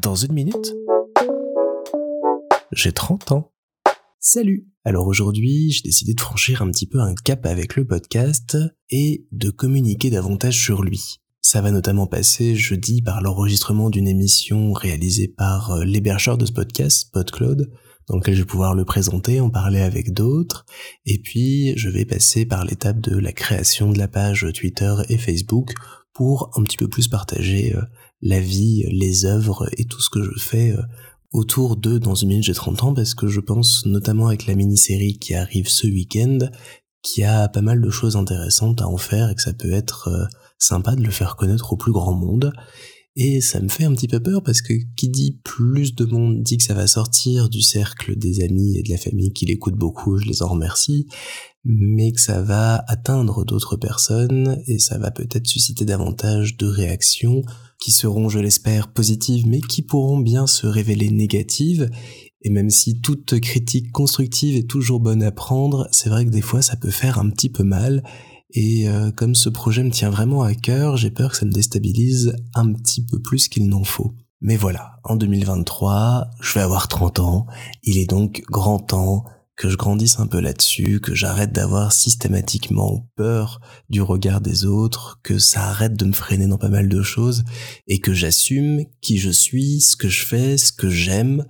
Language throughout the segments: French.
Dans une minute, j'ai 30 ans. Salut Alors aujourd'hui, j'ai décidé de franchir un petit peu un cap avec le podcast et de communiquer davantage sur lui. Ça va notamment passer jeudi par l'enregistrement d'une émission réalisée par euh, l'hébergeur de ce podcast, PodCloud, dans lequel je vais pouvoir le présenter, en parler avec d'autres, et puis je vais passer par l'étape de la création de la page Twitter et Facebook pour un petit peu plus partager euh, la vie, les œuvres et tout ce que je fais euh, autour de Dans une minute j'ai 30 ans parce que je pense notamment avec la mini-série qui arrive ce week-end qu'il y a pas mal de choses intéressantes à en faire et que ça peut être euh, sympa de le faire connaître au plus grand monde. Et ça me fait un petit peu peur parce que qui dit plus de monde dit que ça va sortir du cercle des amis et de la famille qui l'écoutent beaucoup, je les en remercie, mais que ça va atteindre d'autres personnes et ça va peut-être susciter davantage de réactions qui seront, je l'espère, positives, mais qui pourront bien se révéler négatives. Et même si toute critique constructive est toujours bonne à prendre, c'est vrai que des fois ça peut faire un petit peu mal et euh, comme ce projet me tient vraiment à cœur, j'ai peur que ça me déstabilise un petit peu plus qu'il n'en faut. Mais voilà, en 2023, je vais avoir 30 ans, il est donc grand temps que je grandisse un peu là-dessus, que j'arrête d'avoir systématiquement peur du regard des autres, que ça arrête de me freiner dans pas mal de choses, et que j'assume qui je suis, ce que je fais, ce que j'aime,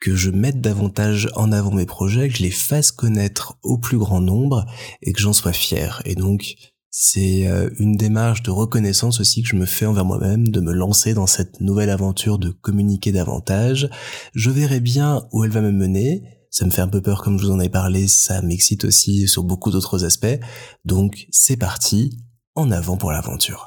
que je mette davantage en avant mes projets, que je les fasse connaître au plus grand nombre et que j'en sois fier. Et donc, c'est euh, une démarche de reconnaissance aussi que je me fais envers moi-même, de me lancer dans cette nouvelle aventure de communiquer davantage. Je verrai bien où elle va me mener. Ça me fait un peu peur comme je vous en ai parlé, ça m'excite aussi sur beaucoup d'autres aspects. Donc c'est parti, en avant pour l'aventure.